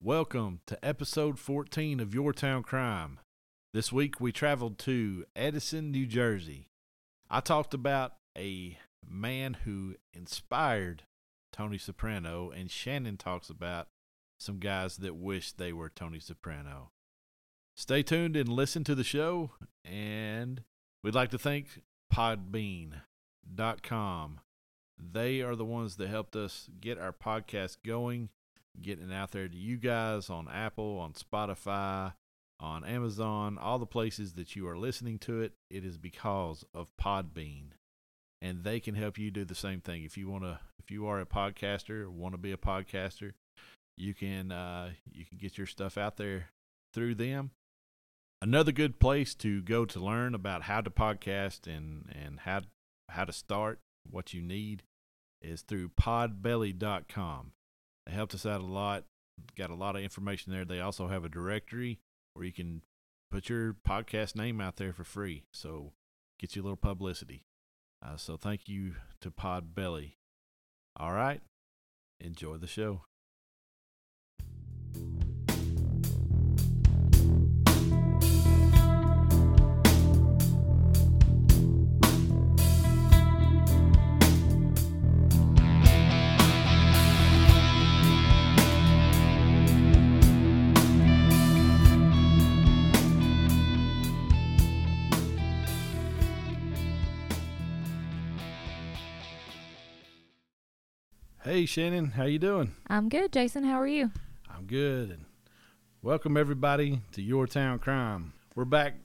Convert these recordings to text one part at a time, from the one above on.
Welcome to episode 14 of Your Town Crime. This week we traveled to Edison, New Jersey. I talked about a man who inspired Tony Soprano, and Shannon talks about some guys that wish they were Tony Soprano. Stay tuned and listen to the show, and we'd like to thank Podbean.com. They are the ones that helped us get our podcast going getting out there to you guys on Apple, on Spotify, on Amazon, all the places that you are listening to it. It is because of Podbean. And they can help you do the same thing. If you want to, if you are a podcaster, want to be a podcaster, you can uh, you can get your stuff out there through them. Another good place to go to learn about how to podcast and and how how to start, what you need, is through Podbelly.com. They helped us out a lot. Got a lot of information there. They also have a directory where you can put your podcast name out there for free. So get you a little publicity. Uh, so thank you to Podbelly. All right. Enjoy the show. Hey Shannon, how you doing? I'm good, Jason. How are you? I'm good and welcome everybody to Your Town Crime. We're back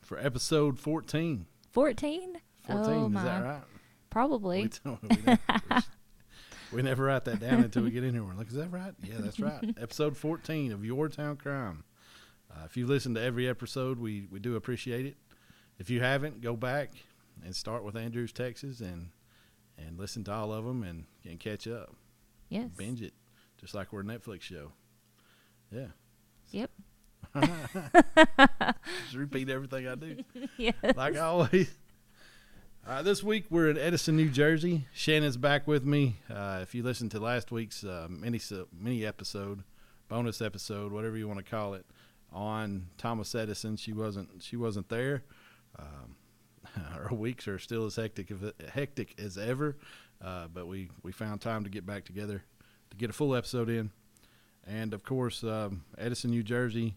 for episode 14. 14? 14, Oh, is my. that right? Probably. We, don't, we, never, we never write that down until we get in here. We're like, is that right? Yeah, that's right. episode 14 of Your Town Crime. Uh, if you listen to every episode, we, we do appreciate it. If you haven't, go back and start with Andrews, Texas, and and listen to all of them and, and catch up. yes. Binge it, just like we're a Netflix show. Yeah. Yep. Just repeat everything I do. yes. like always. Right, this week we're in Edison, New Jersey. Shannon's back with me. Uh, if you listened to last week's uh, mini mini episode, bonus episode, whatever you want to call it, on Thomas Edison, she wasn't she wasn't there. Um, our weeks are still as hectic of, hectic as ever, uh, but we we found time to get back together to get a full episode in. And of course, um, Edison, New Jersey,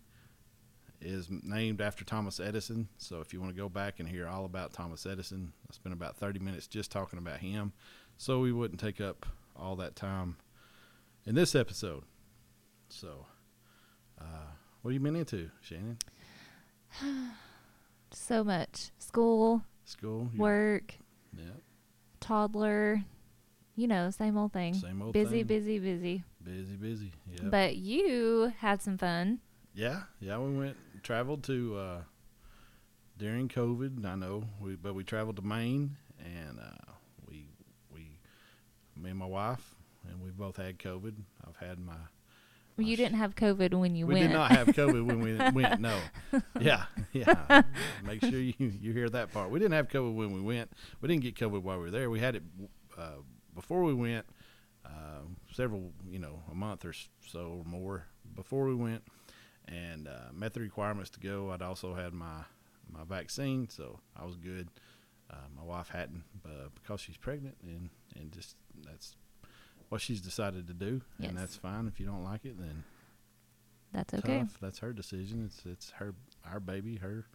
is named after Thomas Edison. So if you want to go back and hear all about Thomas Edison, I spent about 30 minutes just talking about him. So we wouldn't take up all that time in this episode. So, uh, what have you been into, Shannon? So much. School, School? Work, Yeah. toddler. You know, same old thing. Same old busy, thing. busy, busy. Busy, busy. Yeah. But you had some fun. yeah. Yeah. We went, traveled to, uh, during COVID, I know, we, but we traveled to Maine and, uh, we, we, me and my wife, and we both had COVID. I've had my, You didn't have COVID when you we went. We did not have COVID when we went. No, yeah, yeah. Make sure you you hear that part. We didn't have COVID when we went. We didn't get COVID while we were there. We had it uh, before we went. Uh, several, you know, a month or so or more before we went, and uh, met the requirements to go. I'd also had my my vaccine, so I was good. Uh, my wife hadn't, uh, because she's pregnant, and and just that's what she's decided to do, Yes. and that's fine. If you don't like it, then That's okay. tough. That's her decision. It's it's her our baby, her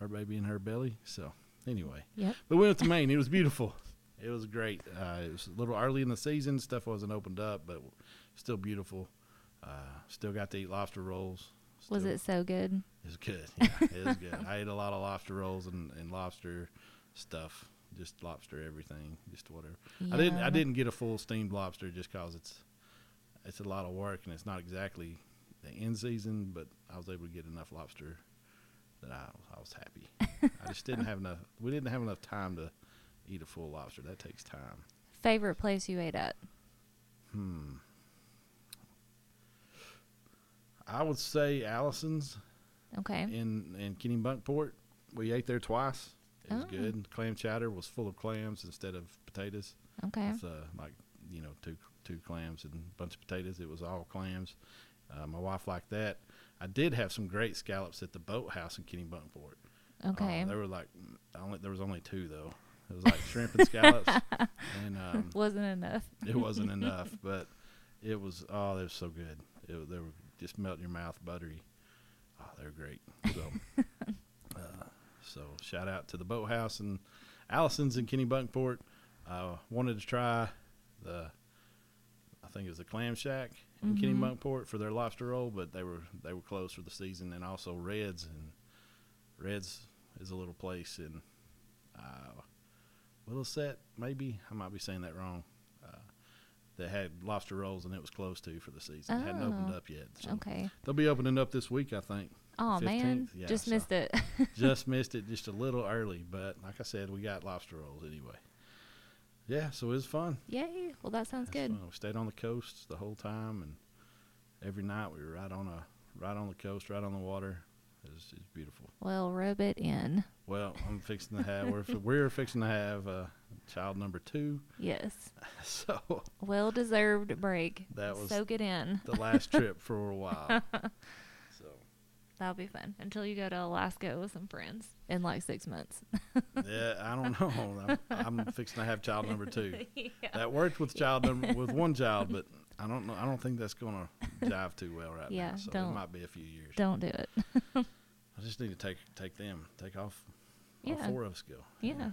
her baby in her belly. So anyway, Yep. but we went to Maine. It was beautiful. It was great. Uh, it was a little early in the season. Stuff wasn't opened up, but still beautiful. Uh, still got to eat lobster rolls. Was it so good? It was good. Yeah, it was good. I ate a lot of lobster rolls and, and lobster stuff. Just lobster everything. Just whatever. I didn't. I didn't get a full steamed lobster just cause it's it's a lot of work and it's not exactly the end season. But I was able to get enough lobster that I was, I was happy. I just didn't have enough. We didn't have enough time to eat a full lobster. That takes time. Favorite place you ate at? Hmm. I would say Allison's Okay. in in Kennebunkport. We ate there twice. It was Oh. good. Clam chowder was full of clams instead of potatoes. Okay. It's uh, like you know two two clams and a bunch of potatoes. It was all clams, Uh, my wife liked that. I did have some great scallops at the boathouse in Kennebunkport. Okay. Uh, there were like only there was only two though. It was like shrimp and scallops, and um, Wasn't enough. it wasn't enough, but it was oh, they were so good. It, they were just melt in your mouth, buttery. Oh, they're great. So, so shout out to the Boathouse and Allison's in Kennebunkport. I wanted to try the, I think it was the Clam Shack in Mhm. Kennebunkport for their lobster roll, but they were they were closed for the season, and also Reds and Reds is a little place in uh, Willisette, maybe I might be saying that wrong. Uh, that had lobster rolls and it was closed to for the season. It hadn't opened Oh. up yet. So Okay. They'll be opening up this week, I think. Oh man, Yeah, just so- missed it. just missed it just a little early, but like I said, we got lobster rolls anyway. Yeah, so it was fun. Yay! Well, that sounds good. fun. We stayed on the coast the whole time, and every night we were right on a right on the coast, right on the water. It was, it beautiful. Well, rub it in. Well, I'm fixing to have we're we're fixing to have uh, child number two, Yes. so Well deserved break. That was- soak it in. the last trip for a while. That'll be fun until you go to Alaska with some friends in like six months. yeah, I don't know. I'm, I'm fixing to have child number two. yeah. That worked with child number with one child, but I don't know. I don't think that's gonna jive too well right Yeah, now. So don't- it might be a few years. Don't do it. I just need to take take them, take off. All Yeah. four of us go. Yeah.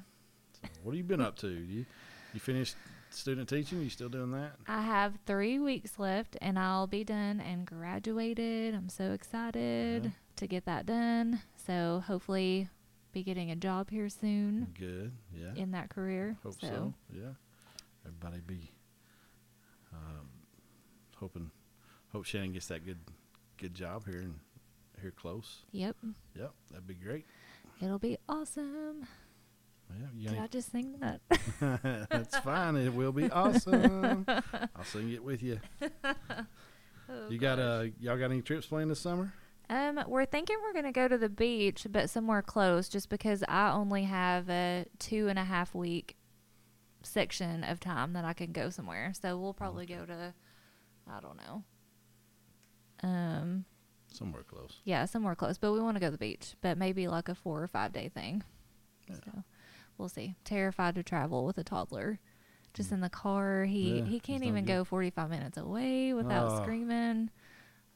So what have you been up to? You you finished student teaching? You still doing that? I have three weeks left and I'll be done and graduated. I'm so excited Yeah. to get that done. So hopefully be getting a job here soon Good. Yeah. in that career. Hope so. Yeah. Everybody be um, hoping. Hope Shannon gets that good good job here and here close. Yep. Yep, that'd be great. It'll be awesome. Yeah, Did I just sing that? that's fine. It will be awesome. I'll sing it with you. Oh, You got gosh. uh y'all got any trips planned this summer? Um, we're thinking we're gonna go to the beach, but somewhere close, just because I only have a two and a half week section of time that I can go somewhere. So we'll probably go to, I don't know. Um, Somewhere close. yeah, somewhere close, but we want to go to the beach, but maybe like a four or five day thing. Yeah. So we'll see. Terrified to travel with a toddler. Just Mm. in the car, he Yeah, he can't even good. go forty five minutes away without Oh. screaming.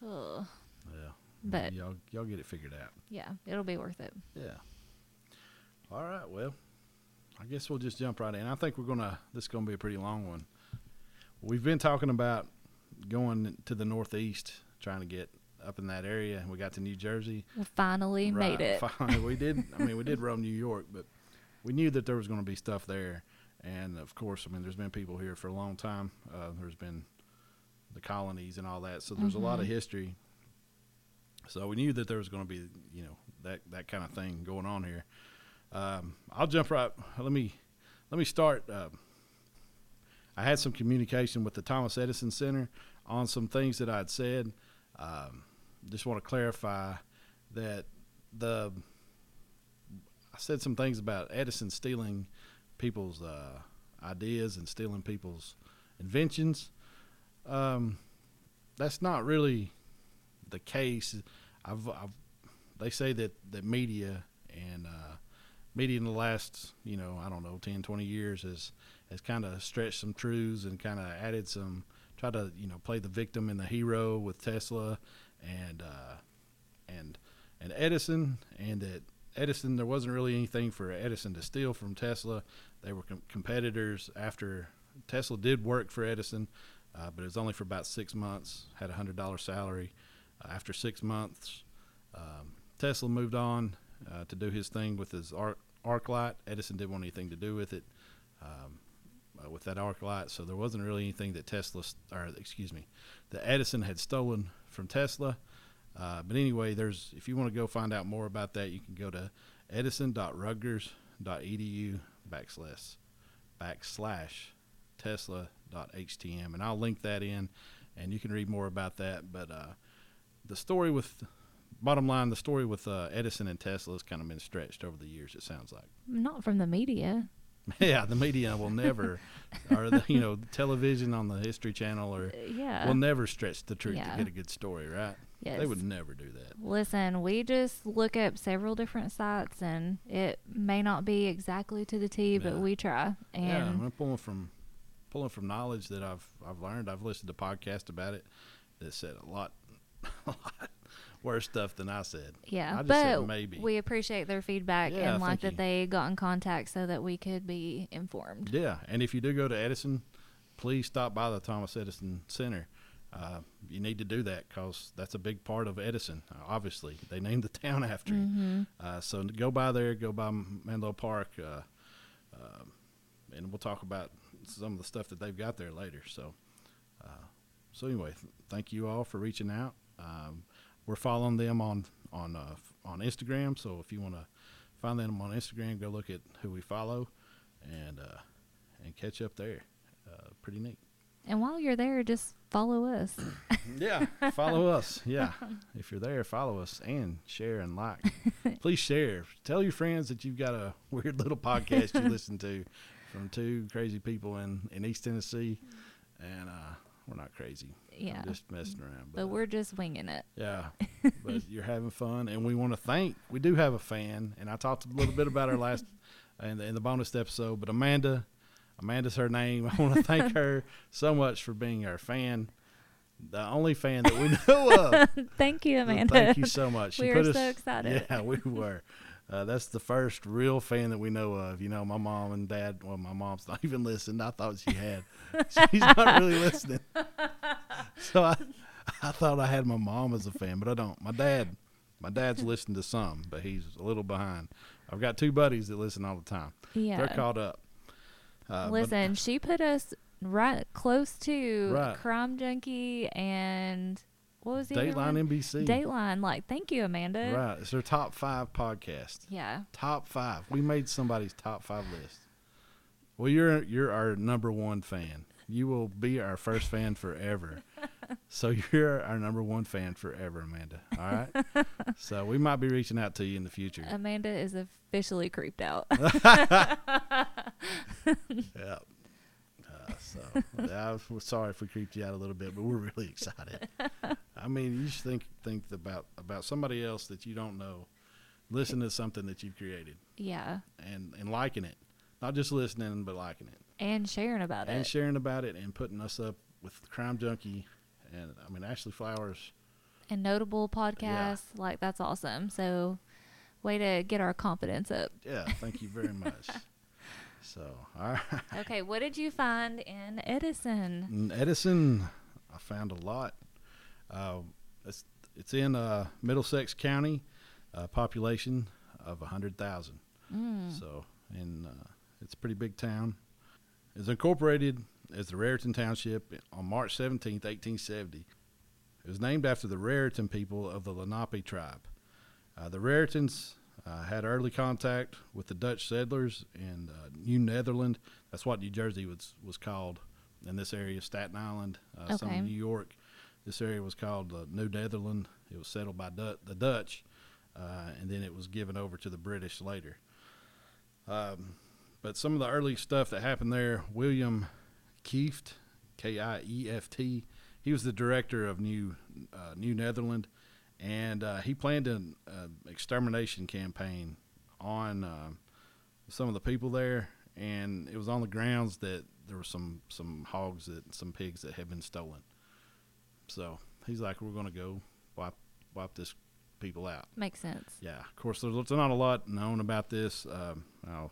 Ugh. Yeah. But y'all y'all get it figured out. yeah, it'll be worth it. Yeah. All right. Well, I guess we'll just jump right in. I think we're gonna. This is gonna be a pretty long one. We've been talking about going to the northeast, trying to get up in that area, and we got to New Jersey. We finally Right, made it. Finally, we did. I mean, we did roam New York, but we knew that there was going to be stuff there. And of course, I mean, there's been people here for a long time. Uh, there's been the colonies and all that, so there's a lot of Mhm. history. So we knew that there was going to be, you know, that that kind of thing going on here. Um, I'll jump right. Let me let me start. Uh, I had some communication with the Thomas Edison Center on some things that I'd said. Um, just want to clarify that the said some things about Edison stealing people's uh, ideas and stealing people's inventions. Um, that's not really the case. I've, I've they say that that media and uh, media in the last you know I don't know 10, 20 years has has kind of stretched some truths and kind of added some try to you know play the victim and the hero with Tesla and uh, and and Edison, and that Edison there wasn't really anything for Edison to steal from Tesla. They were com- competitors. After Tesla did work for Edison, uh, but it was only for about six months. Had a hundred dollar salary. Uh, after six months, um, Tesla moved on uh, to do his thing with his arc, arc light. Edison didn't want anything to do with it. Um, uh, with that arc light, so there wasn't really anything that Tesla, st- or excuse me, that Edison had stolen from Tesla. Uh, but anyway, there's if you want to go find out more about that, you can go to edison.rutgers.edu backslash backslash tesla.htm, and I'll link that in, and you can read more about that. But uh, the story with bottom line, the story with uh, Edison and Tesla has kind of been stretched over the years. It sounds like. Not from the media. yeah, the media will never, or the you know television on the History Channel or yeah. will never stretch the truth Yeah. to get a good story, right? Yes. They would never do that. Listen, we just look up several different sites, and it may not be exactly to the T, but we try. yeah, And I'm pulling from pulling from knowledge that I've I've learned. I've listened to podcasts about it that said a lot, a lot worse stuff than I said. yeah, I just said but maybe. we appreciate their feedback Yeah, and like that you. they got in contact so that we could be informed. Yeah, and if you do go to Edison, please stop by the Thomas Edison Center. Uh, you need to do that because that's a big part of Edison. Uh, obviously, they named the town after him. hmm Uh, so go by there, go by Menlo Park, uh, um and we'll talk about some of the stuff that they've got there later. So, uh, so anyway, th- thank you all for reaching out. Um, we're following them on on uh, on Instagram. So if you want to find them on Instagram, go look at who we follow, and uh, and catch up there. Uh, pretty neat. And while you're there, just follow us. Yeah, follow us. Yeah, if you're there, follow us and share and like. Please share. Tell your friends that you've got a weird little podcast you listen to from two crazy people in in East Tennessee, and uh, we're not crazy. Yeah. I'm just messing around. But uh, we're just winging it. yeah, but you're having fun, and we want to thank. We do have a fan, and I talked a little bit about her last in the, in the bonus episode. But Amanda, Amanda's her name. I want to thank her so much for being our fan, the only fan that we know of. Thank you, Amanda. Thank you so much. We She are so excited. Yeah, we were. Uh, that's the first real fan that we know of. You know, my mom and dad. Well, my mom's not even listening. I thought she had. She's not really listening. So I, I thought I had my mom as a fan, but I don't. My dad, my dad's listened to some, but he's a little behind. I've got two buddies that listen all the time. yeah. They're caught up. Uh, but- Listen, she put us right close to Right. Crime Junkie and what was the other Dateline? NBC. Dateline. Like, thank you, Amanda. Right, it's their top five podcast. Yeah. Top five. We made somebody's top five list. Well, you're you're our number one fan. You will be our first fan forever. so you're our number one fan forever, Amanda. All right. so we might be reaching out to you in the future. Amanda is officially creeped out. yeah. Uh, so yeah, I was sorry if we creeped you out a little bit, but we're really excited. I mean, you should think think about about somebody else that you don't know, listen to something that you've created yeah. and and liking it, not just listening but liking it. And sharing about and it. And sharing about it and putting us up with Crime Junkie and I mean Ashley Flowers. and notable podcasts. Like, that's awesome. So, way to get our confidence up. Yeah, thank you very much. so, all right. Okay, what did you find in Edison? In Edison, I found a lot. Uh, it's it's in uh, Middlesex County, uh, population of hundred thousand. Mm. So, and uh, it's a pretty big town. It's incorporated as the Raritan Township on March seventeenth, eighteen seventy. It was named after the Raritan people of the Lenape tribe. Uh, the Raritans uh, had early contact with the Dutch settlers in uh, New Netherland. That's what New Jersey was was called in this area. Staten Island, uh, some Okay. of New York. This area was called uh, New Netherland. It was settled by Du- the Dutch, uh, and then it was given over to the British later. Um, but some of the early stuff that happened there, William Kieft, K I E F T, he was the director of New uh, New Netherland, and uh, he planned an uh, extermination campaign on um some of the people there, and it was on the grounds that there were some some hogs that some pigs that had been stolen. So he's like, we're going to go wipe wipe this people out. Makes sense. Yeah, of course, there's, there's not a lot known about this. Um, I'll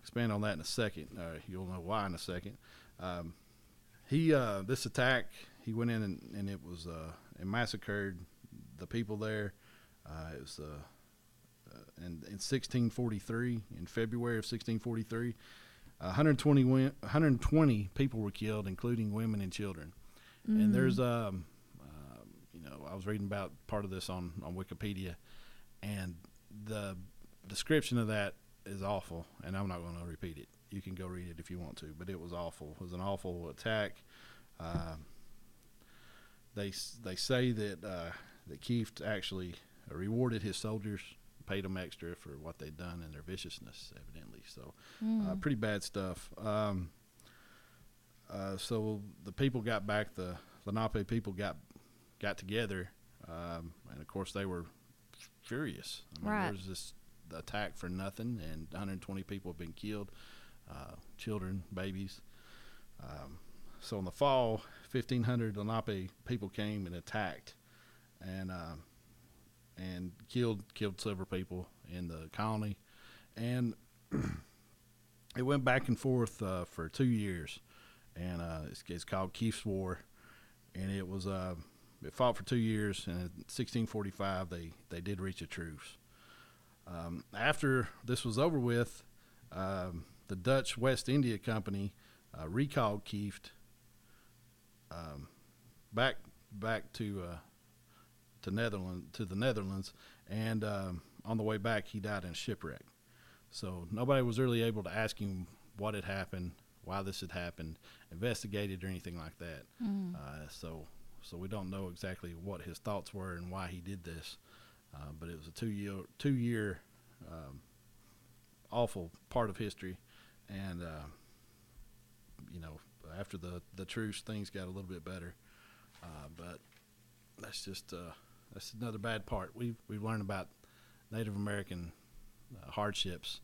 expand on that in a second. Uh, you'll know why in a second. Um, he uh, this attack, he went in and, and it was uh, and massacred the people there. Uh, it was uh, uh, in, in 1643, in February of 1643, 120 wi- 120 people were killed, including women and children. And there's um, um, you know, I was reading about part of this on on Wikipedia, and the description of that is awful, and I'm not going to repeat it. You can go read it if you want to, but it was awful. It was an awful attack. Um they they say that uh, that Kieft actually rewarded his soldiers paid them extra for what they'd done and their viciousness, evidently. So, Mm. uh, pretty bad stuff. Um, uh, so the people got back. The Lenape people got got together, um, and of course they were furious. I mean, Right. There was this attack for nothing, and 120 people have been killed, uh, children, babies. Um, so in the fall, 1,500 Lenape people came and attacked, and um, and killed killed several people in the colony, and it went back and forth uh, for two years, and uh, it's, it's called Kieft's War, and it was uh, it fought for two years, and in 1645 they they did reach a truce. Um, after this was over with, um, the Dutch West India Company uh, recalled Kieft um, back back to uh, to Netherlands to the Netherlands, and um, on the way back he died in a shipwreck. So nobody was really able to ask him what had happened, why this had happened, investigated or anything like that. Mm. Uh, so so we don't know exactly what his thoughts were and why he did this. Uh, but it was a two year two year um, awful part of history, and uh, you know after the the truce things got a little bit better, uh, but that's just uh, that's another bad part. We we've learned about Native American uh, hardships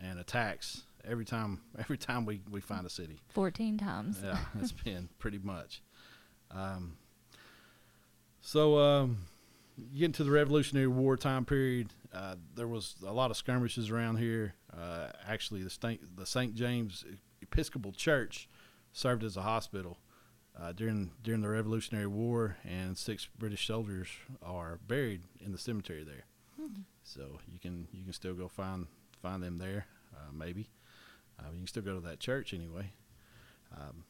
and attacks every time every time we, we find a city. 14 times. Yeah, it's been pretty much. Um, so, um, getting to the Revolutionary War time period, uh, there was a lot of skirmishes around here. Uh, actually, the St. the St. James Episcopal Church served as a hospital uh, during during the Revolutionary War, and six British soldiers are buried in the cemetery there. So you can you can still go find find them there, uh, maybe. Uh, you can still go to that church anyway. Um,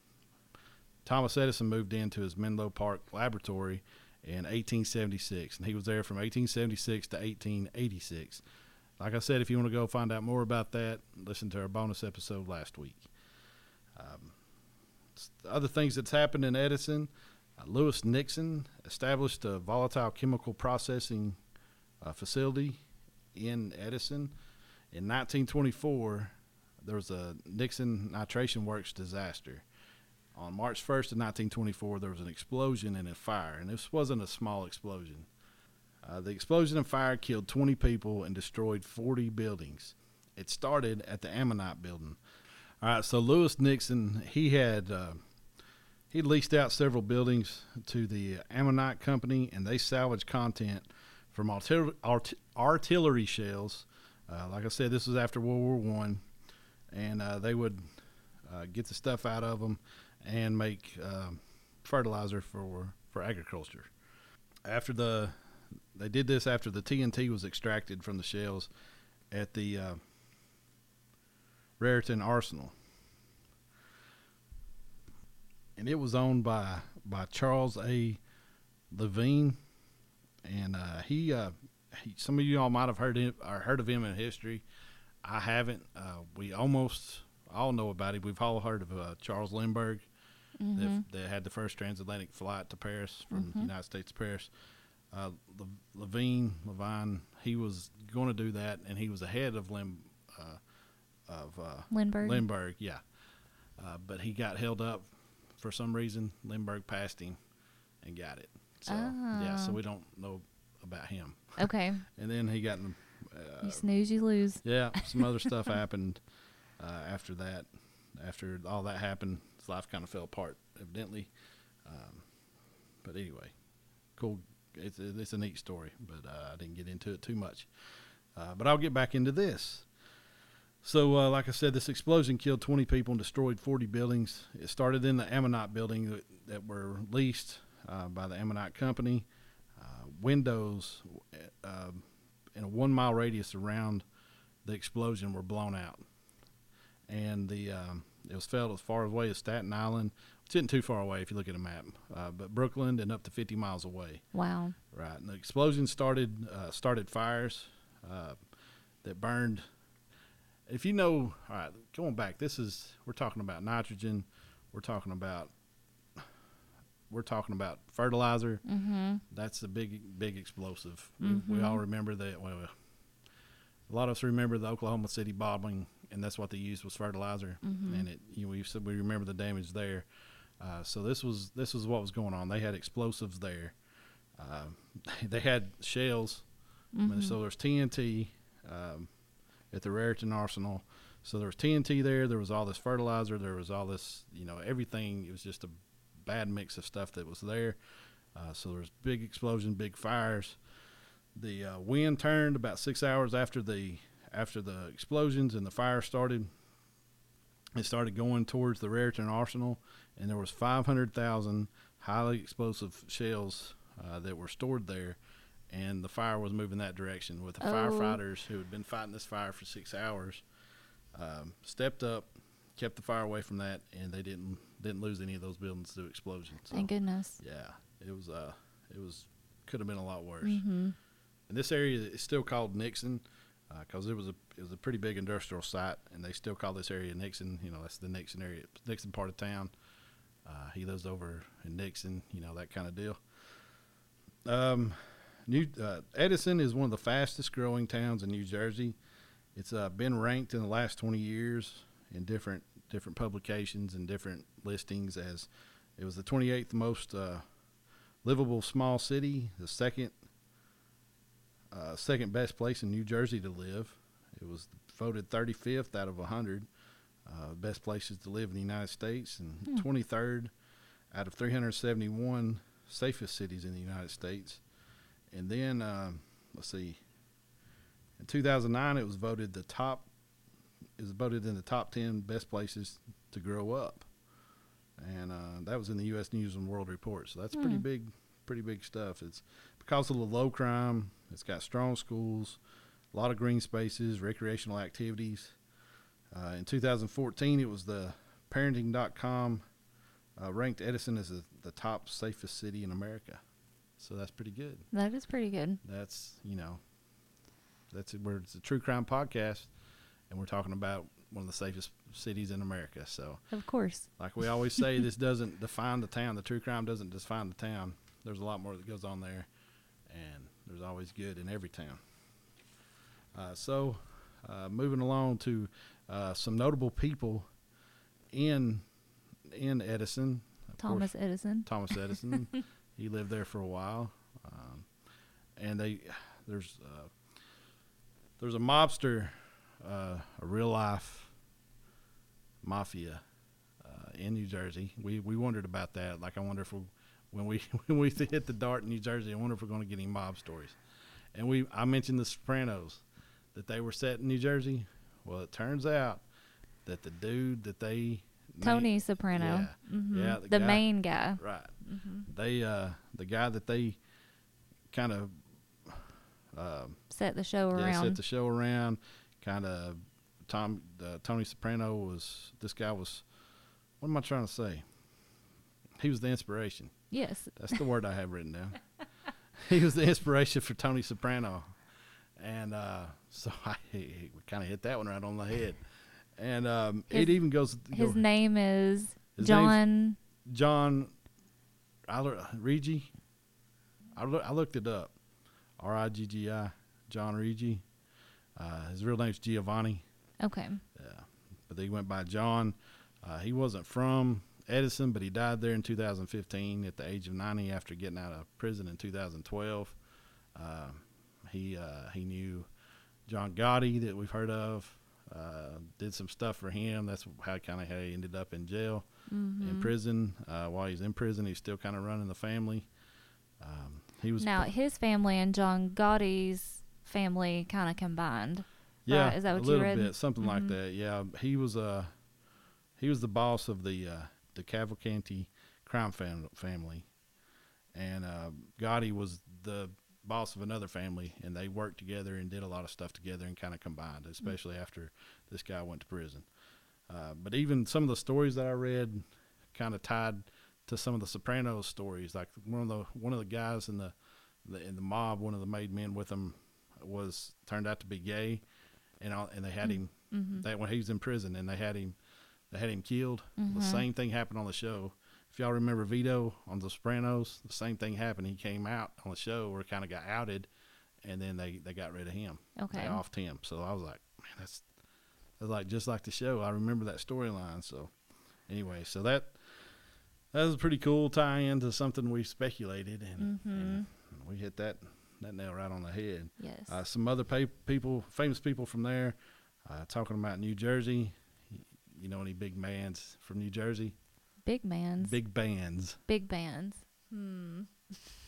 Thomas Edison moved into his Menlo Park laboratory in 1876, and he was there from 1876 to 1886. Like I said, if you want to go find out more about that, listen to our bonus episode last week. Um, other things that's happened in Edison, uh, Lewis Nixon established a volatile chemical processing uh, facility in Edison. In 1924, there was a Nixon Nitration Works disaster. On March 1st of 1924, there was an explosion and a fire, and this wasn't a small explosion. Uh, the explosion and fire killed 20 people and destroyed 40 buildings. It started at the Ammonite building. All right, so Lewis Nixon, he had uh, he leased out several buildings to the Ammonite Company, and they salvaged content from artil- art- artillery shells. Uh, like I said, this was after World War One, and uh, they would uh, get the stuff out of them and make um, fertilizer for for agriculture. After the they did this after the TNT was extracted from the shells at the uh, Raritan Arsenal, and it was owned by by Charles A. Levine, and uh, he, uh, he some of you all might have heard him or heard of him in history. I haven't. Uh, we almost all know about him. We've all heard of uh, Charles Lindbergh Mm-hmm. that, that had the first transatlantic flight to Paris from the United States to Paris. Uh, Le- Levine, Levine, he was going to do that, and he was ahead of Lim, uh, of uh, Lindbergh. Lindbergh, yeah. Uh, but he got held up for some reason. Lindbergh passed him and got it. So yeah, so Ah. we don't know about him. Okay. And then he got in, uh, you snooze, you lose. yeah, some other stuff happened uh, after that. After all that happened, his life kind of fell apart, evidently. Um, but anyway, cool. It's, it's a neat story, but uh, I didn't get into it too much. Uh, but I'll get back into this. So, uh, like I said, this explosion killed 20 people and destroyed 40 buildings. It started in the Ammonite building that, that were leased uh, by the Ammonite Company. Uh, windows uh, in a one mile radius around the explosion were blown out, and the um, it was felt as far away as Staten Island. It's not too far away if you look at a map, uh, but Brooklyn and up to 50 miles away. Wow. Right, and the explosion started uh, started fires uh, that burned. If you know, all right, going back, this is we're talking about nitrogen, we're talking about we're talking about fertilizer. Mm-hmm. That's the big big explosive. We, we all remember that. Well, a lot of us remember the Oklahoma City bombing, and that's what they used was fertilizer, Mhm. and it you know we said we remember the damage there. Uh, so this was this was what was going on. They had explosives there. Um, they had shells. I mean. So there's TNT um, at the Raritan Arsenal. So there was TNT there. There was all this fertilizer. There was all this, you know, everything. It was just a bad mix of stuff that was there. Uh, so there was big explosion, big fires. The uh, wind turned about six hours after the after the explosions and the fire started. It started going towards the Raritan Arsenal, and there was 500,000 highly explosive shells uh, that were stored there, and the fire was moving that direction. With the Oh. firefighters who had been fighting this fire for six hours, um, stepped up, kept the fire away from that, and they didn't didn't lose any of those buildings to explosions. So, Thank goodness. yeah, it was uh, it was could have been a lot worse. Mm-hmm. And this area is still called Nixon because it was a it was a pretty big industrial site, and they still call this area Nixon. You know, that's the Nixon area, Nixon part of town. Uh, he lives over in Nixon, you know that kind of deal. Um, New uh, Edison is one of the fastest growing towns in New Jersey. It's uh, been ranked in the last twenty years in different different publications and different listings as it was the twenty eighth most uh, livable small city, the second uh, second best place in New Jersey to live. It was voted 35th out of 100 uh, best places to live in the United States and Hmm. 23rd out of 371 safest cities in the United States. And then, um, let's see, in 2009, it was voted the top. It was voted in the top 10 best places to grow up, and uh, that was in the U.S. News and World Report. So that's pretty Hmm. big, pretty big stuff. It's because of the low crime. It's got strong schools, a lot of green spaces, recreational activities. Uh, in 2014, it was the Parenting.com uh, ranked Edison as the, the top safest city in America. So that's pretty good. That is pretty good. That's you know, that's where it's a true crime podcast, and we're talking about one of the safest cities in America. So, Of course. like we always say, this doesn't define the town. The true crime doesn't define the town. There's a lot more that goes on there, and there's always good in every town. Uh, so, uh, moving along to uh, some notable people in in Edison. Of course, Thomas Edison. Thomas Edison. he lived there for a while, um, and they there's uh, there's a mobster, uh, a real life mafia uh, in New Jersey. We we wondered about that. Like I wonder if we, when we when we hit the dart in New Jersey, I wonder if we're going to get any mob stories. And we I mentioned the Sopranos that they were set in New Jersey. Well, it turns out that the dude that they Tony Soprano. Yeah. Mhm. Yeah, the the guy- main guy. right hmm they uh the guy that they kind of um Set the show yeah, around. set the show around kind of tom uh, tony soprano was this guy was what am i trying to say he was the inspiration yes. that's the word i have written down he was the inspiration for tony soprano and uh so i kind of hit that one right on the head and um His- it even goes His go- name is His John. John I Riggi. I, look, I looked it up. R I G G I. John Riggi. Uh, his real name's Giovanni. Okay. Yeah. But he went by John. Uh, he wasn't from Edison, but he died there in 2015 at the age of 90 after getting out of prison in 2012. Uh, he uh, he knew John Gotti that we've heard of. Uh, did some stuff for him. That's how kind of how he ended up in jail in Mhm. prison. Uh, while he's in prison, he's still kind of running the family. Um, he was Now his family and John Gotti's family kind of combined. yeah, right, is that a what you little read? bit, something like Mhm. that. Yeah, he was uh he was the boss of the uh, DeCavalcante crime fam- family, and uh, Gotti was the boss of another family, and they worked together and did a lot of stuff together and kind of combined, especially after this guy went to prison. Uh, but even some of the stories that I read kind of tied to some of the Sopranos stories. Like one of the one of the guys in the, the in the mob, one of the made men with him was turned out to be gay, and all, and they had him Mm-hmm. that when he was in prison, and they had him they had him killed. Mhm. The same thing happened on the show. If y'all remember Vito on The Sopranos, the same thing happened. He came out on the show or kind of got outed, and then they they got rid of him. Okay. They offed him. So I was like, man, that's like just like the show. I remember that storyline. So anyway, so that that was a pretty cool tie into something we speculated, and, and we hit that that nail right on the head. Yes. Uh, some other pa- people, famous people from there, uh, talking about New Jersey. You know any big bands from New Jersey? big bands. Big, bands. Big bands. bands.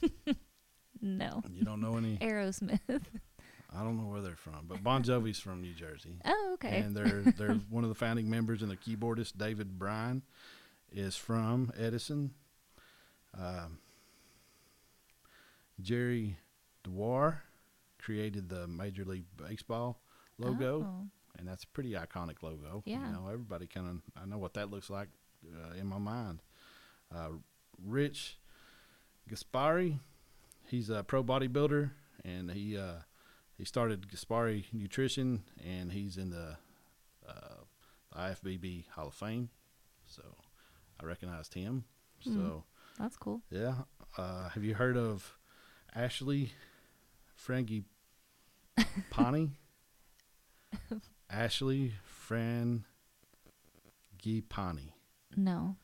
Hmm. no. You don't know any? Aerosmith. I don't know where they're from, but Bon Jovi's from New Jersey. oh, okay. And they're they're one of the founding members, and the keyboardist David Bryan is from Edison. Um, Jerry Dior created the Major League Baseball logo, Oh. and that's a pretty iconic logo. Yeah. you know everybody kind of I know what that looks like uh, in my mind. Uh, Rich Gaspari, he's a pro bodybuilder, and he uh, he started Gaspari Nutrition, and he's in the uh, IFBB Hall of Fame. So I recognized him. Hmm. So That's cool. yeah, uh, have you heard of Ashley Frangipane? Ashley Fran Frangipane. No.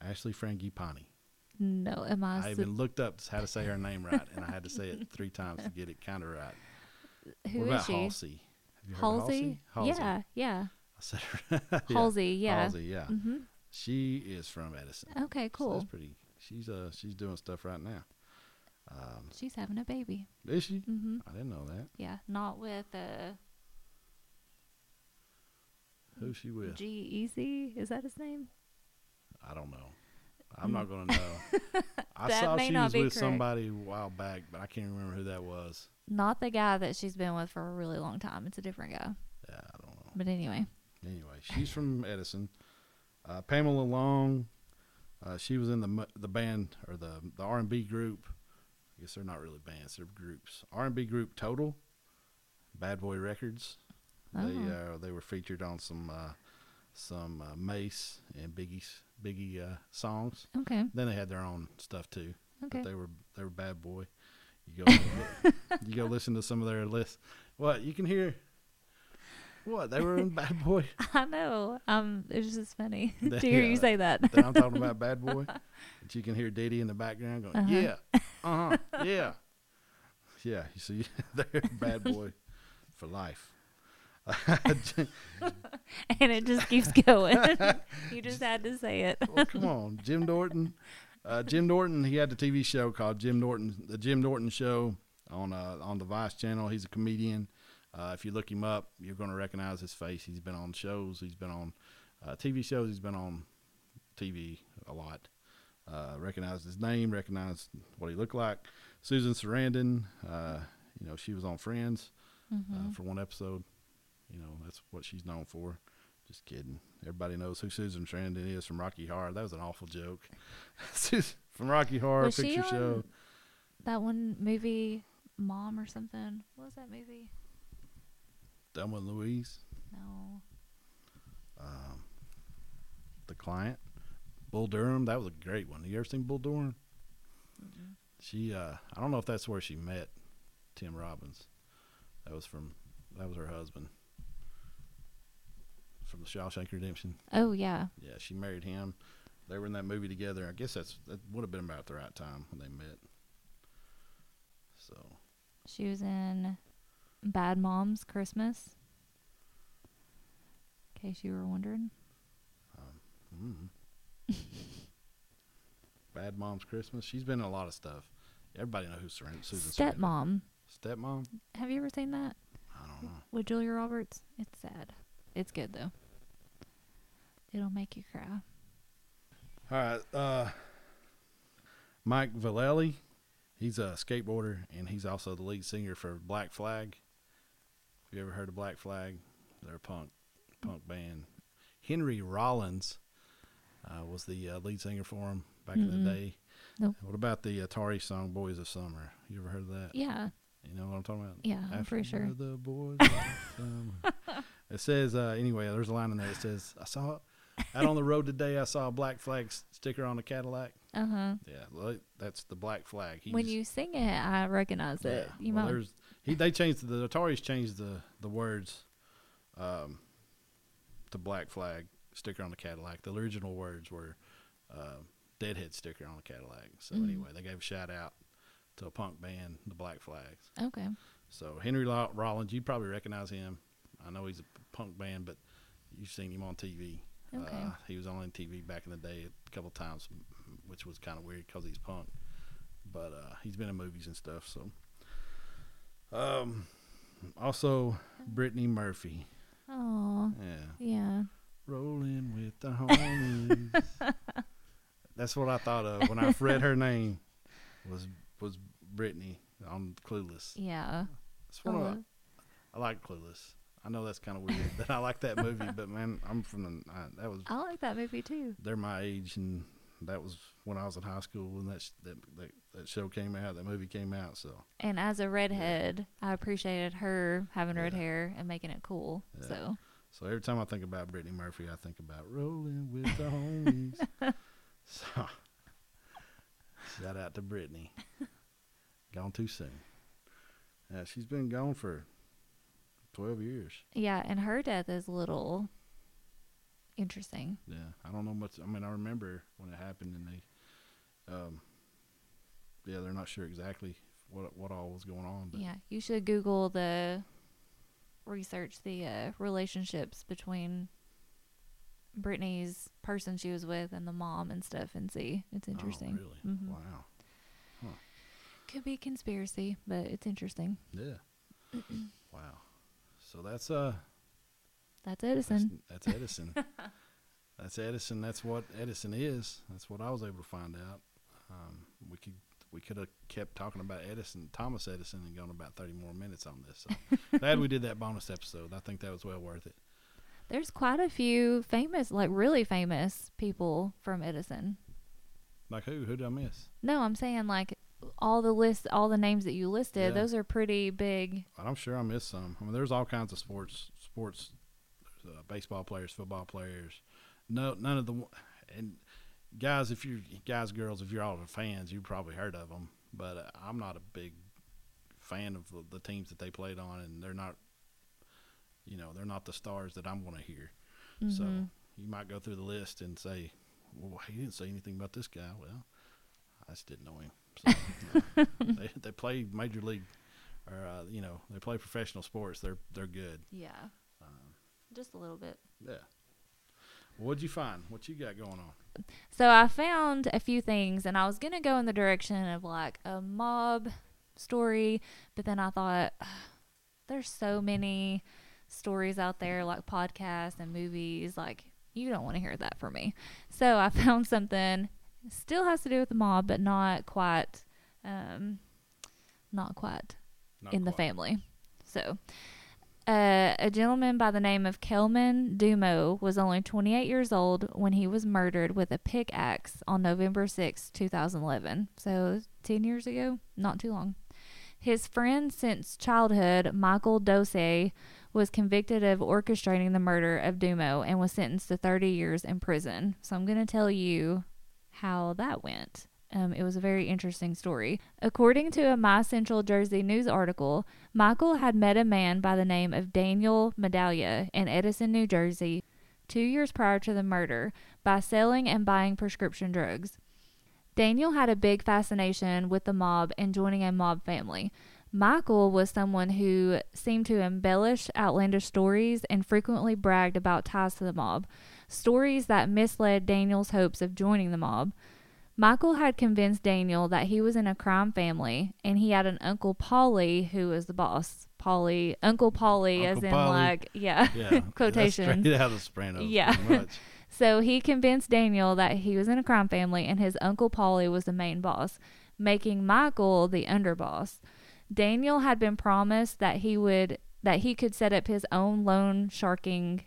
Ashley Frangipane. No. Am I? I even looked up how to say her name right, and I had to say it three times to get it kind of right. Who what is about she? Halsey? Have you heard of Halsey? Halsey? Yeah. Yeah. I said her. yeah. Halsey. Yeah. Halsey, yeah. Mm-hmm. She is from Edison. Okay. So Cool. that's pretty. She's uh she's doing stuff right now. Um, She's having a baby. is she? Mm-hmm. I didn't know that. Yeah. Not with uh, Who's she with? G Easy. Is that his name? I don't know. I'm not gonna know. I saw she was with correct. somebody a while back, but I can't remember who that was. Not the guy that she's been with for a really long time. It's a different guy. Yeah, I don't know. But anyway. Anyway, she's from Edison. Uh, Pamela Long, uh, she was in the the band or the the R and B group. I guess they're not really bands; they're groups. R and B group Total, Bad Boy Records. They Oh. uh, they were featured on some uh, some uh, Mase and Biggie's Biggie uh, songs. Okay. Then they had their own stuff too. Okay. But they were they were Bad Boy. You go you go listen to some of their lists. What you can hear? What they were in Bad Boy. I know. Um, it's just funny to hear you say that. I'm talking about Bad Boy. That you can hear Diddy in the background going, Uh-huh. yeah, uh huh, yeah, yeah. You see, they're Bad Boy for life. and it just keeps going. you just had to say it. well, come on, Jim Norton. Uh, Jim Norton, he had the TV show called Jim Norton, the Jim Norton Show on uh, on the Vice channel. He's a comedian. Uh, if you look him up, you're going to recognize his face. He's been on shows. He's been on uh, TV shows. He's been on TV a lot. Uh, recognize his name. Recognize what he looked like. Susan Sarandon, uh, you know, she was on Friends Mm-hmm. uh, for one episode. You know, that's what she's known for. Just kidding. Everybody knows who Susan Sarandon is from Rocky Horror. That was an awful joke. from Rocky Horror Was Picture Show. that one movie, Mom or something? What was that movie? Thelma and Louise. No. Um, the Client. Bull Durham. That was a great one. You ever seen Bull Durham? She. Uh, I don't know if that's where she met Tim Robbins. That was from. That was her husband. From the Shawshank Redemption. Oh yeah. Yeah, she married him. They were in that movie together. I guess that's that would have been about the right time when they met. So She was in Bad Moms Christmas. In case you were wondering. mm. Bad Mom's Christmas. She's been in a lot of stuff. Everybody knows who Susan Stepmom. Stepmom. Have you ever seen that I don't know. with Julia Roberts? It's sad. It's good though. It'll make you cry. All right. Uh, Mike Vallely. He's a skateboarder and he's also the lead singer for Black Flag. Have you ever heard of Black Flag? They're a punk punk band. Henry Rollins uh, was the uh, lead singer for him back in Mm-mm. the day. Nope. What about the Atari song "Boys of Summer"? You ever heard of that? Yeah. You know what I'm talking about? Yeah, I'm pretty sure. The boys of summer. It says uh, anyway. There's a line in there. It says, "I saw out on the road today, I saw a black flag sticker on a Cadillac. Uh huh. Yeah, well, that's the black flag. He's, When you sing it, I recognize it. Yeah, You well, might. he they changed the Ataris changed the the words, um, the black flag sticker on the Cadillac. The original words were, uh, Deadhead sticker on the Cadillac. So Mhm. anyway, they gave a shout out to a punk band, the Black Flags. Okay. So Henry Rollins, you probably recognize him. I know he's a punk band, but you've seen him on TV. Okay. Uh, he was on TV back in the day a couple times, which was kind of weird because he's punk. But uh, he's been in movies and stuff. So, um, also Brittany Murphy. Oh. Yeah, Yeah. rolling with the homies. That's what I thought of when I read her name. Was was Brittany on Clueless? Yeah. It's one of Oh, the- I like Clueless. I know that's kind of weird that I like that movie, but man, I'm from the I, that was I like that movie too. they're my age, and that was when I was in high school when that sh- that, that that show came out, that movie came out. So And as a redhead, I appreciated her having red Yeah. hair and making it cool. Yeah. So so every time I think about Brittany Murphy, I think about rolling with the homies. so shout out to Brittany. Gone too soon. Yeah, she's been gone for twelve years. yeah, and her death is a little interesting. Yeah, I don't know much. I mean, I remember when it happened, and they, um, yeah, they're not sure exactly what what all was going on. But Yeah, you should Google the research the uh, relationships between Brittany's person she was with and the mom and stuff and see. It's interesting. Oh, really? Mhm. Wow. Could be a conspiracy, but it's interesting. Yeah. wow. So that's uh, That's that's, Edison. that's Edison. that's Edison. That's what Edison is. That's what I was able to find out. Um, we could we could have kept talking about Edison, Thomas Edison, and gone about thirty more minutes on this. So glad we did that bonus episode. I think that was well worth it. There's quite a few famous, like really famous people from Edison. Like who? Who did I miss? No, I'm saying like all the list, all the names that you listed. Yeah. Those are pretty big. I'm sure I missed some. I mean, there's all kinds of sports, sports, uh, baseball players, football players. No, none of the and guys. If you guys, girls, if you're all the fans, you probably heard of them. But uh, I'm not a big fan of the, the teams that they played on, and they're not. You know, they're not the stars that I'm going to hear. So Mhm. you might go through the list and say, "Well, he didn't say anything about this guy." Well, I just didn't know him. So, they they play major league, or uh, you know, they play professional sports. They're they're good. yeah, Um, just a little bit. yeah. What'd you find? What you got going on? So I found a few things, and I was gonna go in the direction of like a mob story, but then I thought there's so many stories out there, like podcasts and movies. Like you don't want to hear that from me. So I found something still has to do with the mob, but not quite, um, not quite Not in the family. So, uh, a gentleman by the name of Kelvin Dumo was only 28 years old when he was murdered with a pickaxe on November 6, 2011. So, 10 years ago, not too long. His friend since childhood, Michael Dose, was convicted of orchestrating the murder of Dumo and was sentenced to 30 years in prison. So, I'm going to tell you how that went. Um, it was a very interesting story. According to a My Central Jersey news article, Michael had met a man by the name of Daniel Medaglia in Edison, New Jersey, two years prior to the murder by selling and buying prescription drugs. Daniel had a big fascination with the mob and joining a mob family. Michael was someone who seemed to embellish outlandish stories and frequently bragged about ties to the mob, stories that misled Daniel's hopes of joining the mob. Michael had convinced Daniel that he was in a crime family and he had an Uncle Polly who was the boss. Polly, Uncle Polly, as in Polly. like, yeah, Yeah, quotation. Straight out of Sopranos. Yeah. So he convinced Daniel that he was in a crime family and his Uncle Polly was the main boss, making Michael the underboss. Daniel had been promised that he would that he could set up his own loan sharking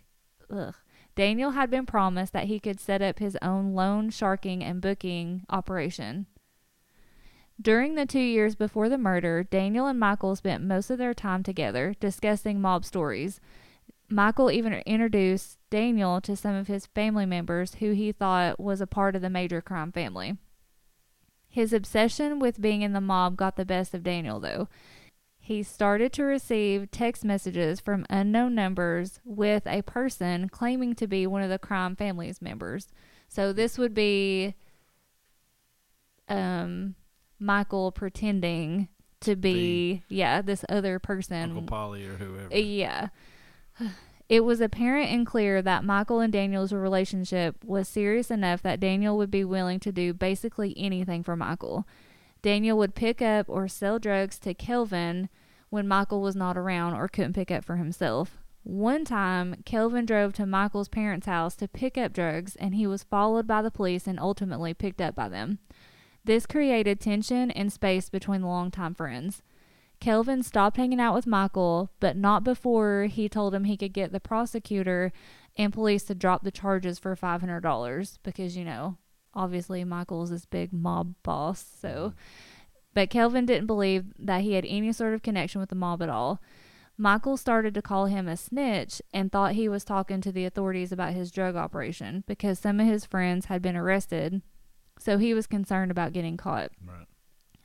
ugh. Daniel had been promised that he could set up his own loan sharking and booking operation. During the two years before the murder, Daniel and Michael spent most of their time together discussing mob stories. Michael even introduced Daniel to some of his family members who he thought was a part of the major crime family. His obsession with being in the mob got the best of Daniel, though. He started to receive text messages from unknown numbers with a person claiming to be one of the crime family's members. So this would be um, Michael pretending to be, yeah, this other person. Uncle Polly or whoever. Yeah. It was apparent and clear that Michael and Daniel's relationship was serious enough that Daniel would be willing to do basically anything for Michael. Daniel would pick up or sell drugs to Kelvin when Michael was not around or couldn't pick up for himself. One time, Kelvin drove to Michael's parents' house to pick up drugs, and he was followed by the police and ultimately picked up by them. This created tension and space between the longtime friends. Kelvin stopped hanging out with Michael, but not before he told him he could get the prosecutor and police to drop the charges for $500 because, you know, obviously Michael's this big mob boss. So, mm-hmm. But Kelvin didn't believe that he had any sort of connection with the mob at all. Michael started to call him a snitch and thought he was talking to the authorities about his drug operation because some of his friends had been arrested. So he was concerned about getting caught. Right.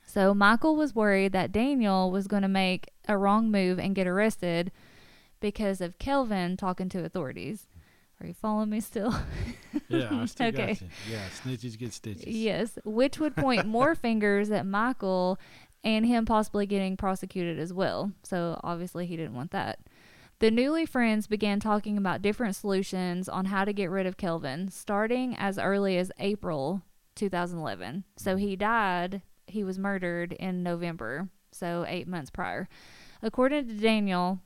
So Michael was worried that Daniel was going to make a wrong move and get arrested because of Kelvin talking to authorities. Are you following me still? Yeah, still Okay. Yeah, snitches get stitches. yes, which would point more fingers at Michael and him possibly getting prosecuted as well. So obviously he didn't want that. The newly friends began talking about different solutions on how to get rid of Kelvin, starting as early as April 2011. So mm-hmm. he died, he was murdered in November, so 8 months prior. According to Daniel,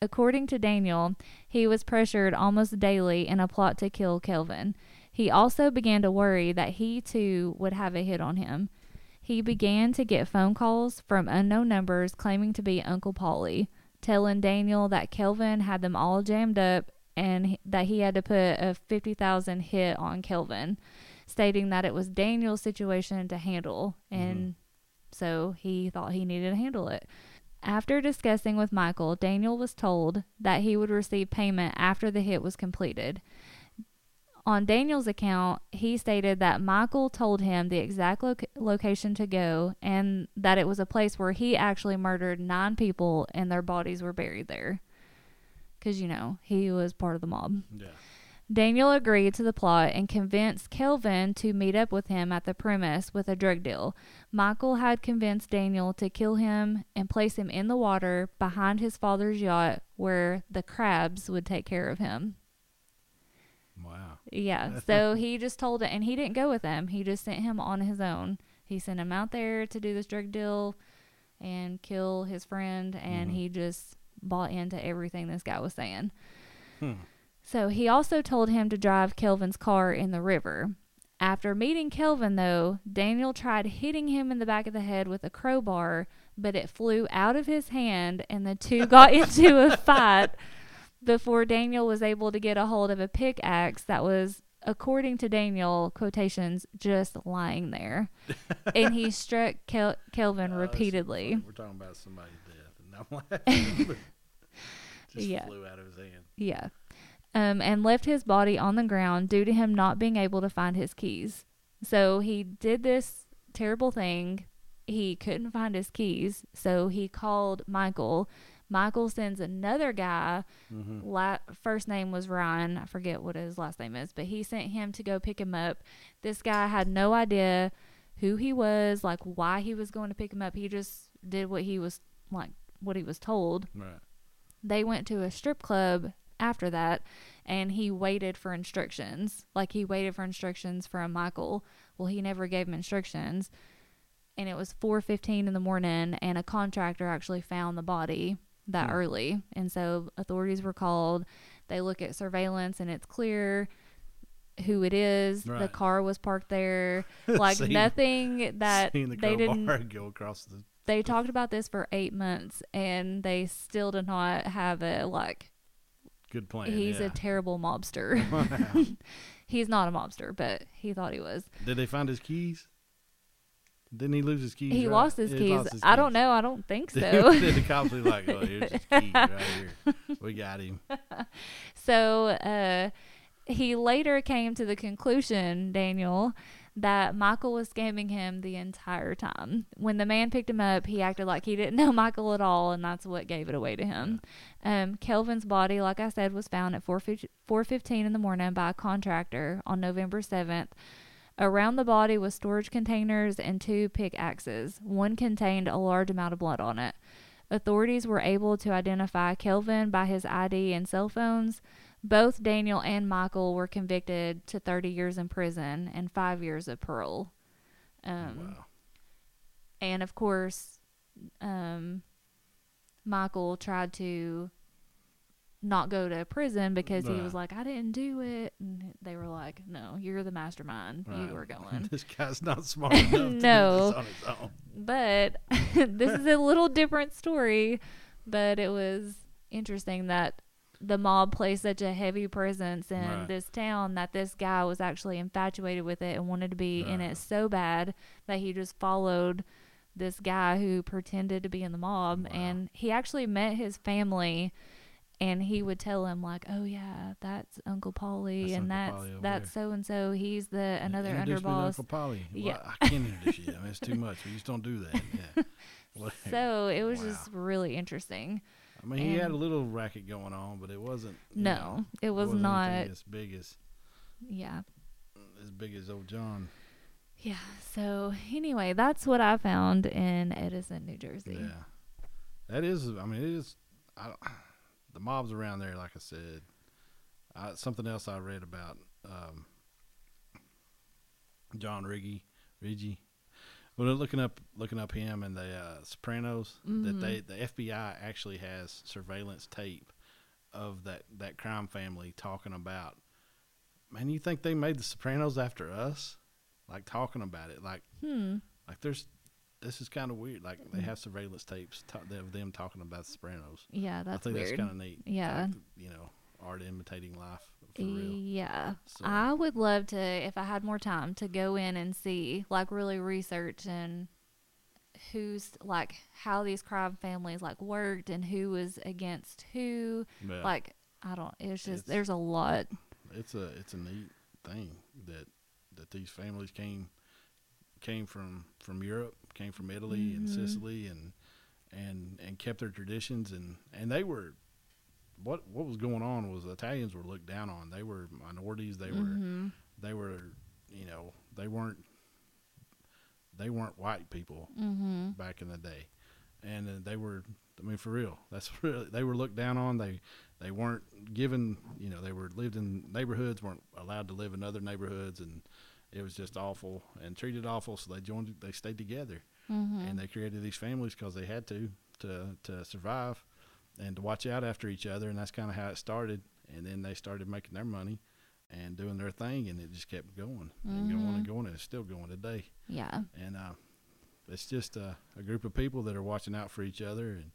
according to Daniel, he was pressured almost daily in a plot to kill Kelvin. He also began to worry that he too would have a hit on him. He began to get phone calls from unknown numbers claiming to be Uncle Polly, telling Daniel that Kelvin had them all jammed up and that he had to put a 50,000 hit on Kelvin, stating that it was Daniel's situation to handle mm-hmm. and so he thought he needed to handle it. After discussing with Michael, Daniel was told that he would receive payment after the hit was completed. On Daniel's account, he stated that Michael told him the exact loc- location to go and that it was a place where he actually murdered nine people and their bodies were buried there. Because, you know, he was part of the mob. Yeah. Daniel agreed to the plot and convinced Kelvin to meet up with him at the premise with a drug deal. Michael had convinced Daniel to kill him and place him in the water behind his father's yacht where the crabs would take care of him. Wow. Yeah, so he just told it, and he didn't go with them. He just sent him on his own. He sent him out there to do this drug deal and kill his friend, and Mhm. he just bought into everything this guy was saying. Hmm. So he also told him to drive Kelvin's car in the river. After meeting Kelvin, though, Daniel tried hitting him in the back of the head with a crowbar, but it flew out of his hand, and the two got into a fight before Daniel was able to get a hold of a pickaxe that was, according to Daniel, quotations, just lying there. and he struck Kel- Kelvin oh, so repeatedly. We're talking about somebody's death, and I'm laughing. Just Yeah. flew out of his hand. Yeah. Um, and left his body on the ground due to him not being able to find his keys. So he did this terrible thing. He couldn't find his keys. So he called Michael. Michael sends another guy. Mm-hmm. La- first name was Ryan. I forget what his last name is, but he sent him to go pick him up. This guy had no idea who he was, like why he was going to pick him up. He just did what he was like, what he was told Right. they went to a strip club after that and he waited for instructions. Like he waited for instructions from michael. Well he never gave him instructions. And it was 4.15 in the morning and a contractor actually found the body that Hmm. early. And so authorities were called. They look at surveillance and it's clear who it is. The car was parked there. Like Seen- nothing that the they didn't go across the. they talked about this for eight months and they still did not have a like Good plan. he's yeah. a terrible mobster he's not a mobster but he thought he was Did they find his keys? Didn't he lose his keys? he right? lost his Yeah, keys. lost his I don't know. I don't think so. Then the cops be like, "Oh, here's his keys right here. We got him." so uh, he later came to the conclusion, Daniel, that Michael was scamming him the entire time. When the man picked him up, he acted like he didn't know Michael at all, and that's what gave it away to him. Um, Kelvin's body, like I said, was found at 4 4:15 in the morning by a contractor on November 7th. Around the body was storage containers and two pickaxes. One contained a large amount of blood on it. Authorities were able to identify Kelvin by his ID and cell phones. Both Daniel and Michael were convicted to 30 years in prison and five years of parole. Um, wow. And of course, um, Michael tried to not go to prison because he was like, I didn't do it. And they were like, No, you're the mastermind. You Right. were going. this guy's not smart enough to No. do this on his own. But this is a little different story. But it was interesting that the mob plays such a heavy presence in Right. this town that this guy was actually infatuated with it and wanted to be in it so bad that he just followed this guy who pretended to be in the mob Wow. and he actually met his family and he would tell him like oh yeah that's uncle polly and Uncle that's Polly that's so and so he's the another Introduce me to underboss Uncle Polly. Yeah. Well, I can't introduce you. I mean, it's too much. We just don't do that. Yeah. So it was Wow. just really interesting I mean, he had a little racket going on, but it wasn't. you no know, it was wasn't not as big as yeah as big as old John. Yeah. So anyway, that's what I found in Edison, New Jersey. Yeah, that is. I mean, it is. I, don't- the mobs around there, like I said. I, something else I read about um, John Riggi, Riggi. When looking up looking up him and the uh, Sopranos, that Mhm. they the FBI actually has surveillance tape of that that crime family talking about. Man, you think they made the Sopranos after us? Like talking about it, like Hmm. like there's this is kind of weird. Like they have surveillance tapes ta- of them talking about the Sopranos. Yeah, that's I think weird. that's kind of neat. Yeah. Like, you know, art imitating life. Yeah. So- I would love to, if I had more time, to go in and see, like, really research and who's, like, how these crime families, like, worked and who was against who. Yeah. Like, I don't, it's just, It's- there's a lot. it's a it's a neat thing that that these families came came from from Europe, came from Italy and Mhm. Sicily, and and and kept their traditions and and they were. What what was going on was Italians were looked down on. They were minorities. They were Mhm. they were you know they weren't they weren't white people Mhm. back in the day, and uh, they were. I mean, for real, that's really they were looked down on. They they weren't given. You know, they were lived in neighborhoods, weren't allowed to live in other neighborhoods, and it was just awful and treated awful. So they joined. They stayed together, Mhm. and they created these families because they had to to to survive and to watch out after each other. And that's kind of how it started. And then they started making their money and doing their thing, and it just kept going and going and Mhm. going. And it's still going today Yeah. and uh, it's just a, a group of people that are watching out for each other and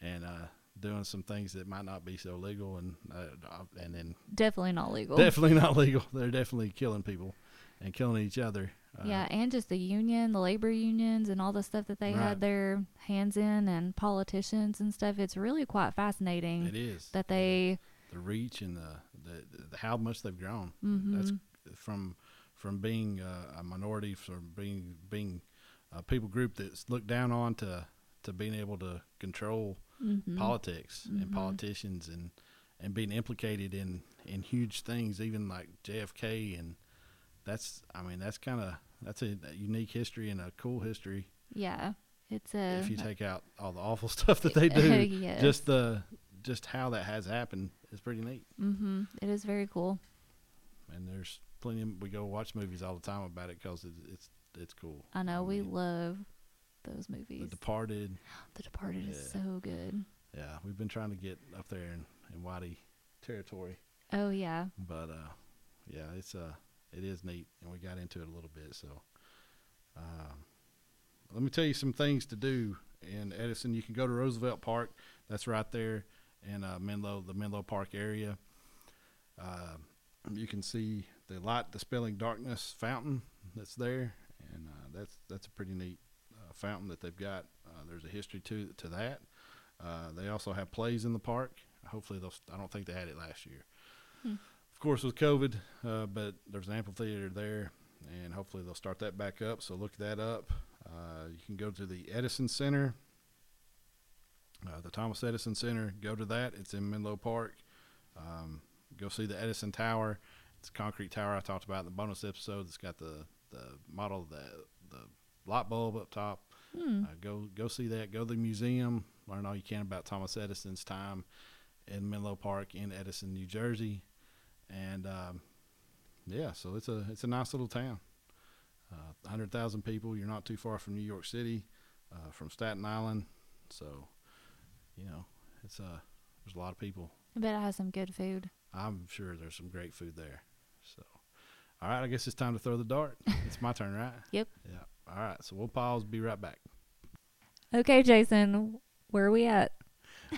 and uh, doing some things that might not be so legal and uh, and then Definitely not legal. definitely not legal. They're definitely killing people and killing each other. Uh, yeah, and just the union, the labor unions, and all the stuff that they Right. had their hands in, and politicians and stuff. It's really quite fascinating it is that they. the reach and the, the, the how much they've grown. Mhm. That's from from being uh, a minority, from being being a people group that's looked down on to to being able to control Mhm. politics Mhm. and politicians and and being implicated in in huge things, even like JFK, and that's I mean that's kind of that's a, a unique history and a cool history. Yeah, it's a. if you take out all the awful stuff that they do, Yes. just the just how that has happened is pretty neat. Mm-hmm. It is very cool. And there's plenty. Of, we go watch movies all the time about it because it's, it's it's cool. I know we mean, love those movies. The Departed. The Departed is so good. Yeah, we've been trying to get up there in in Whitey territory. Oh yeah. but uh yeah it's uh it is neat and we got into it a little bit so um let me tell you some things to do in edison you can go to roosevelt park that's right there in uh menlo the menlo park area uh, you can see the light dispelling darkness fountain that's there and uh, that's that's a pretty neat uh, fountain that they've got. Uh, there's a history to to that. Uh, they also have plays in the park. Hopefully, they'll. I don't think they had it last year. Hmm. Of course, with COVID, uh, but there's an amphitheater there, and hopefully they'll start that back up. So look that up. Uh, you can go to the Edison Center, uh, the Thomas Edison Center. Go to that. It's in Menlo Park. Um, go see the Edison Tower. It's a concrete tower I talked about in the bonus episode. It's got the the model of the the light bulb up top. Hmm. Uh, go go see that. Go to the museum. Learn all you can about Thomas Edison's time in Menlo Park in Edison, New Jersey, and um, yeah, so it's a it's a nice little town. Uh, hundred thousand people. You're not too far from New York City, uh, from Staten Island, so you know it's uh there's a lot of people. I bet it has some good food. I'm sure there's some great food there. So, all right, I guess it's time to throw the dart. it's my turn, right? Yep. Yeah. All right, so we'll pause. Be right back. Okay, Jason, where are we at?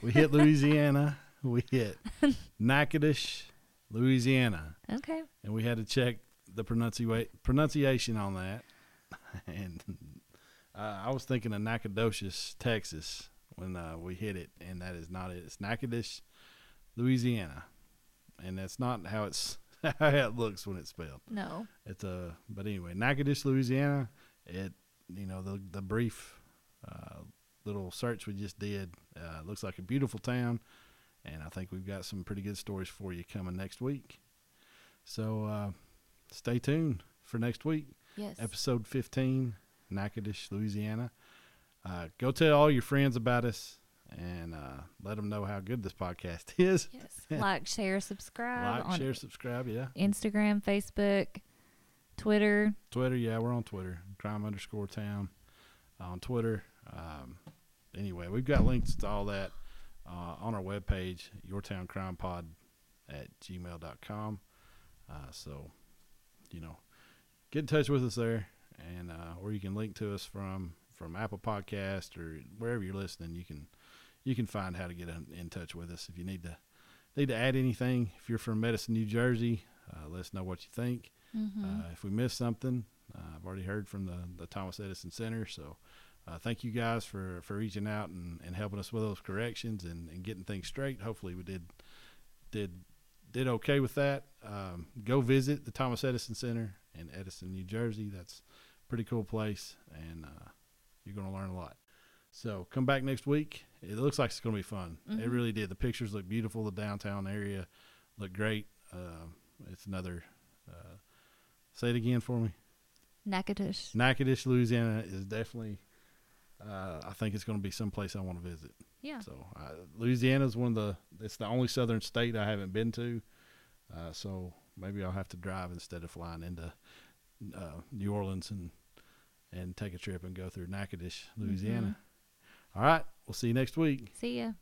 We hit Louisiana. we hit Natchitoches, Louisiana, Okay. and we had to check the pronunci- pronunciation on that. and uh, I was thinking of Nacogdoches, Texas, when uh, we hit it, and that is not it. It's Natchitoches, Louisiana, and that's not how it's how it looks when it's spelled. No. It's a but anyway, Natchitoches, Louisiana. It you know the the brief uh, little search we just did uh, looks like a beautiful town, and I think we've got some pretty good stories for you coming next week. So uh, stay tuned for next week, Yes. episode fifteen, Natchitoches, Louisiana. Uh, go tell all your friends about us and uh, let them know how good this podcast is. Yes. like, share, subscribe like, share, subscribe. Yeah. Instagram, Facebook, Twitter. Twitter, yeah, we're on Twitter. Crime underscore town on Twitter. Um, anyway, we've got links to all that uh, on our webpage, yourtowncrimepod at gmail.com. Uh, so, you know, get in touch with us there, and uh, or you can link to us from from Apple Podcast or wherever you're listening. You can you can find how to get in, in touch with us if you need to need to add anything. If you're from Edison, New Jersey, uh, let us know what you think. Mm-hmm. Uh, if we missed something, uh, I've already heard from the, the Thomas Edison Center. So uh, thank you guys for, for reaching out and, and helping us with those corrections and, and getting things straight. Hopefully we did did did okay with that. Um, go visit the Thomas Edison Center in Edison, New Jersey. That's a pretty cool place, and uh, you're going to learn a lot. So come back next week. It looks like it's going to be fun. It Mhm. really did. The pictures look beautiful. The downtown area looked great. Uh, it's another. Uh, say it again for me. Natchitoches. Natchitoches, Louisiana is definitely. Uh, I think it's going to be someplace I want to visit. Yeah. So uh, Louisiana is one of the. It's the only southern state I haven't been to. Uh, so maybe I'll have to drive instead of flying into uh, New Orleans and and take a trip and go through Natchitoches, Louisiana. All right, we'll see you next week. See ya.